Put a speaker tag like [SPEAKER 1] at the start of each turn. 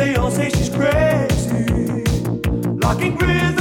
[SPEAKER 1] They all say she's crazy, locking rhythm.